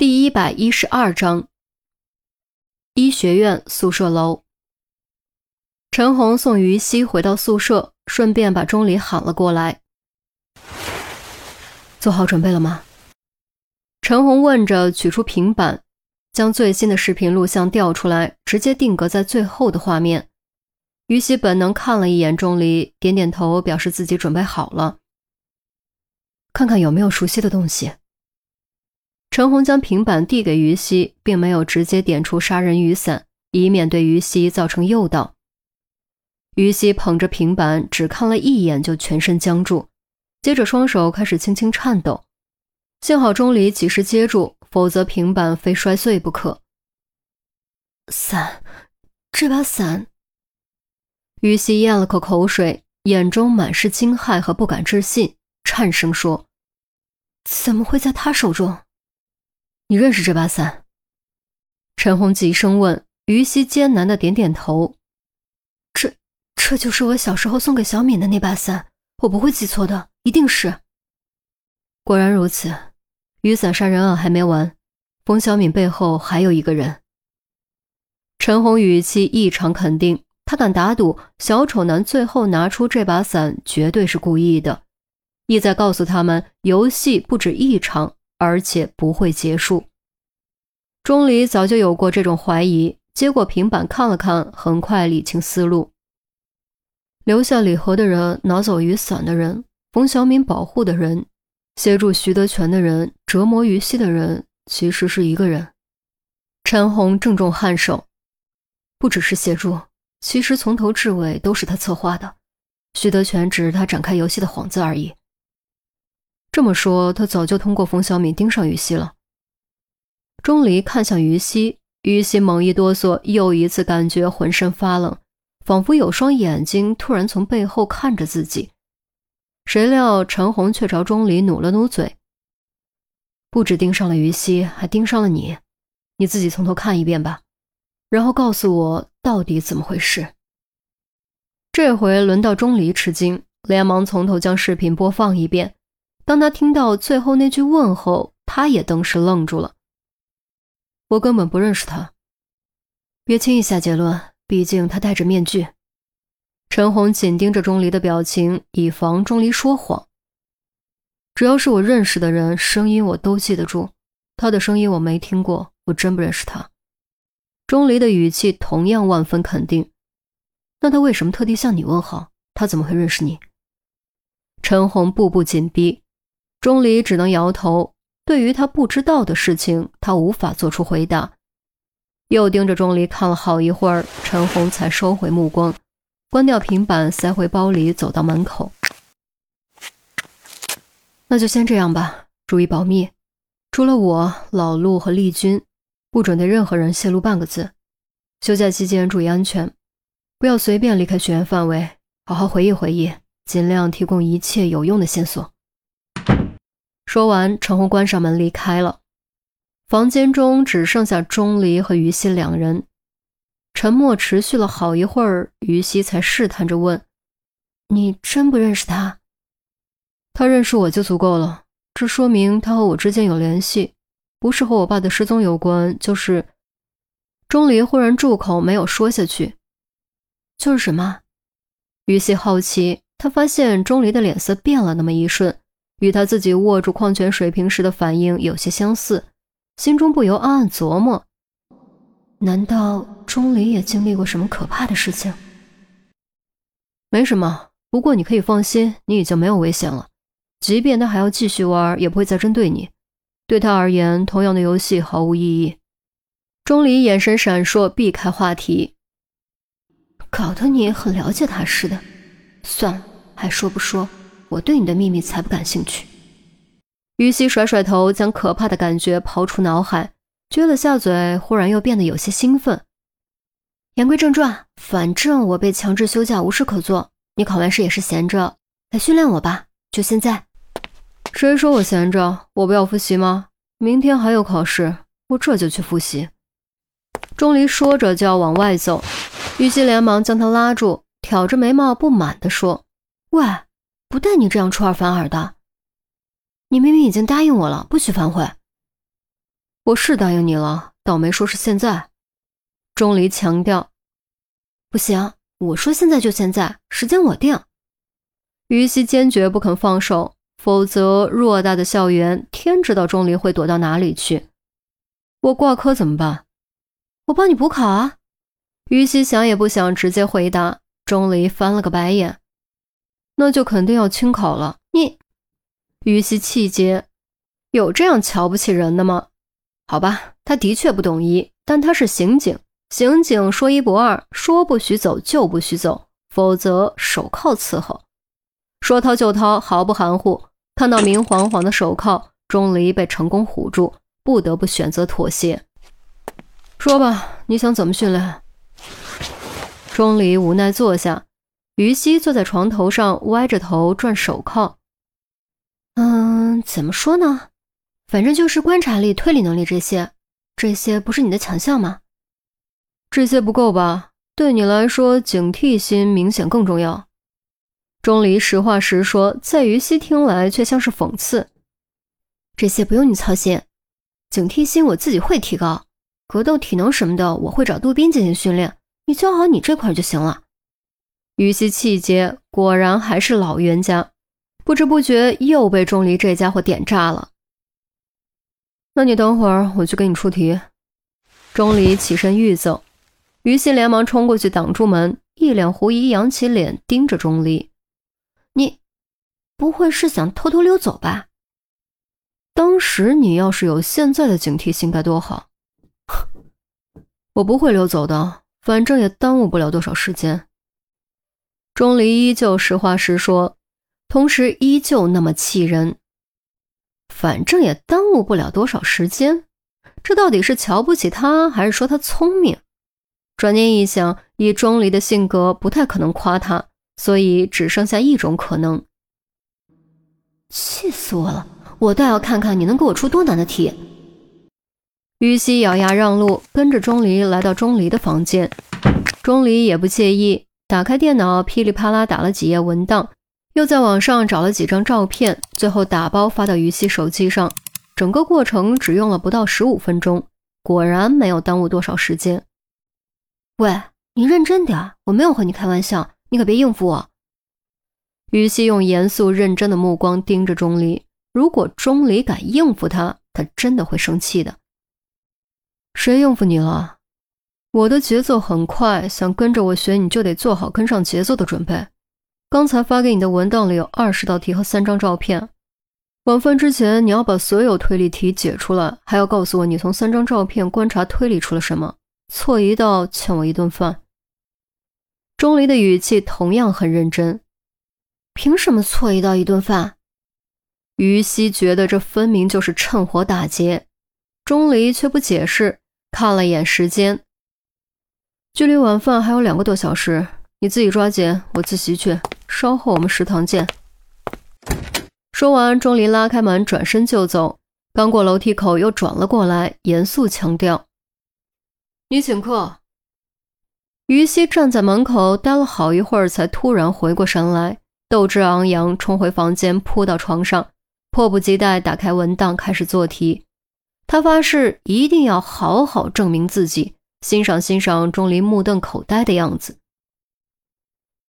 第一百一十二章，医学院宿舍楼。陈红送于西回到宿舍，顺便把钟离喊了过来。做好准备了吗？陈红问着，取出平板，将最新的视频录像调出来，直接定格在最后的画面。于西本能看了一眼钟离，点点头，表示自己准备好了。看看有没有熟悉的东西。陈红将平板递给于西，并没有直接点出杀人雨伞，以免对于西造成诱导。于西捧着平板，只看了一眼就全身僵住，接着双手开始轻轻颤抖。幸好钟离及时接住，否则平板非摔碎不可。伞，这把伞。于西咽了口口水，眼中满是惊骇和不敢置信，颤声说：“怎么会在他手中？”你认识这把伞？陈红急声问。于西艰难的点点头。这，这就是我小时候送给小敏的那把伞，我不会记错的，一定是。果然如此，雨伞杀人案还没完，冯小敏背后还有一个人。陈红语气异常肯定，他敢打赌，小丑男最后拿出这把伞绝对是故意的，意在告诉他们，游戏不止一场。而且不会结束。钟离早就有过这种怀疑，接过平板看了看，很快理清思路。留下礼盒的人，拿走雨伞的人，冯小敏保护的人，协助徐德全的人，折磨于西的人，其实是一个人。陈红郑重颔首，不只是协助，其实从头至尾都是他策划的。徐德全只是他展开游戏的幌子而已。这么说，他早就通过冯小敏盯上于西了。钟离看向于西，于西猛一哆嗦，又一次感觉浑身发冷，仿佛有双眼睛突然从背后看着自己。谁料陈红却朝钟离努了努嘴：“不止盯上了于西，还盯上了你，你自己从头看一遍吧，然后告诉我到底怎么回事。”这回轮到钟离吃惊，连忙从头将视频播放一遍。当他听到最后那句问候，他也登时愣住了。我根本不认识他，别轻易下结论，毕竟他戴着面具。陈红紧盯着钟离的表情，以防钟离说谎。只要是我认识的人，声音我都记得住。他的声音我没听过，我真不认识他。钟离的语气同样万分肯定。那他为什么特地向你问好？他怎么会认识你？陈红步步紧逼。钟离只能摇头，对于他不知道的事情，他无法做出回答。又盯着钟离看了好一会儿，陈红才收回目光，关掉平板，塞回包里，走到门口。那就先这样吧，注意保密，除了我、老陆和丽君，不准对任何人泄露半个字。休假期间注意安全，不要随便离开学院范围，好好回忆回忆，尽量提供一切有用的线索。说完，陈红关上门离开了。房间中只剩下钟离和于西两人。沉默持续了好一会儿，于西才试探着问：“你真不认识他？”“他认识我就足够了，这说明他和我之间有联系，不是和我爸的失踪有关，就是……”钟离忽然住口，没有说下去。“就是什么？”于西好奇，他发现钟离的脸色变了那么一瞬。与他自己握住矿泉水瓶时的反应有些相似，心中不由暗暗琢磨：难道钟离也经历过什么可怕的事情？没什么，不过你可以放心，你已经没有危险了。即便他还要继续玩，也不会再针对你。对他而言，同样的游戏毫无意义。钟离眼神闪烁，避开话题。搞得你很了解他似的。算了，还说不说？我对你的秘密才不感兴趣。于西甩甩头，将可怕的感觉抛出脑海，撅了下嘴，忽然又变得有些兴奋。言归正传，反正我被强制休假，无事可做。你考完试也是闲着，来训练我吧。就现在。谁说我闲着？我不要复习吗？明天还有考试，我这就去复习。钟离说着就要往外走，于西连忙将他拉住，挑着眉毛不满地说：“喂。”不带你这样出尔反尔的，你明明已经答应我了，不许反悔。我是答应你了，倒没说是现在。钟离强调：“不行，我说现在就现在，时间我定。”于西坚决不肯放手，否则偌大的校园，天知道钟离会躲到哪里去。我挂科怎么办？我帮你补考啊！于西想也不想，直接回答。钟离翻了个白眼：“那就肯定要清考了。”你，于西气结：“有这样瞧不起人的吗？”好吧，他的确不懂医，但他是刑警，刑警说一不二，说不许走就不许走，否则手铐伺候。说掏就掏，毫不含糊。看到明晃晃的手铐，钟离被成功唬住，不得不选择妥协。说吧，你想怎么训练？钟离无奈坐下，于西坐在床头上，歪着头转手铐。嗯，怎么说呢？反正就是观察力、推理能力这些，这些不是你的强项吗？这些不够吧？对你来说，警惕心明显更重要。钟离实话实说，在于西听来却像是讽刺。这些不用你操心，警惕心我自己会提高，格斗、体能什么的我会找杜宾进行训练，你教好你这块就行了。于西气结，果然还是老冤家，不知不觉又被钟离这家伙点炸了。那你等会儿，我去给你出题。钟离起身欲走，于西连忙冲过去挡住门，一脸狐疑，扬起脸盯着钟离。你不会是想偷偷溜走吧？当时你要是有现在的警惕心该多好！我不会溜走的，反正也耽误不了多少时间。钟离依旧实话实说，同时依旧那么气人。反正也耽误不了多少时间，这到底是瞧不起他，还是说他聪明？转念一想，以钟离的性格，不太可能夸他。所以只剩下一种可能。气死我了！我倒要看看你能给我出多难的题。于西咬牙让路，跟着钟离来到钟离的房间。钟离也不介意，打开电脑，噼里啪啦打了几页文档，又在网上找了几张照片，最后打包发到于西手机上。整个过程只用了不到十五分钟，果然没有耽误多少时间。喂，你认真点，我没有和你开玩笑。你可别应付我。于西用严肃认真的目光盯着钟离，如果钟离敢应付他，他真的会生气的。谁应付你了？我的节奏很快，想跟着我学，你就得做好跟上节奏的准备。刚才发给你的文档里有二十道题和三张照片，晚饭之前你要把所有推理题解出来，还要告诉我你从三张照片观察推理出了什么。错一道，欠我一顿饭。钟离的语气同样很认真。凭什么错一道一顿饭？于西觉得这分明就是趁火打劫。钟离却不解释，看了眼时间，距离晚饭还有两个多小时，你自己抓紧，我自习去。稍后我们食堂见。说完，钟离拉开门，转身就走。刚过楼梯口，又转了过来，严肃强调：“你请客。”于西站在门口待了好一会儿，才突然回过神来，斗志昂扬，冲回房间，扑到床上，迫不及待打开文档，开始做题。他发誓一定要好好证明自己，欣赏欣赏钟离目瞪口呆的样子。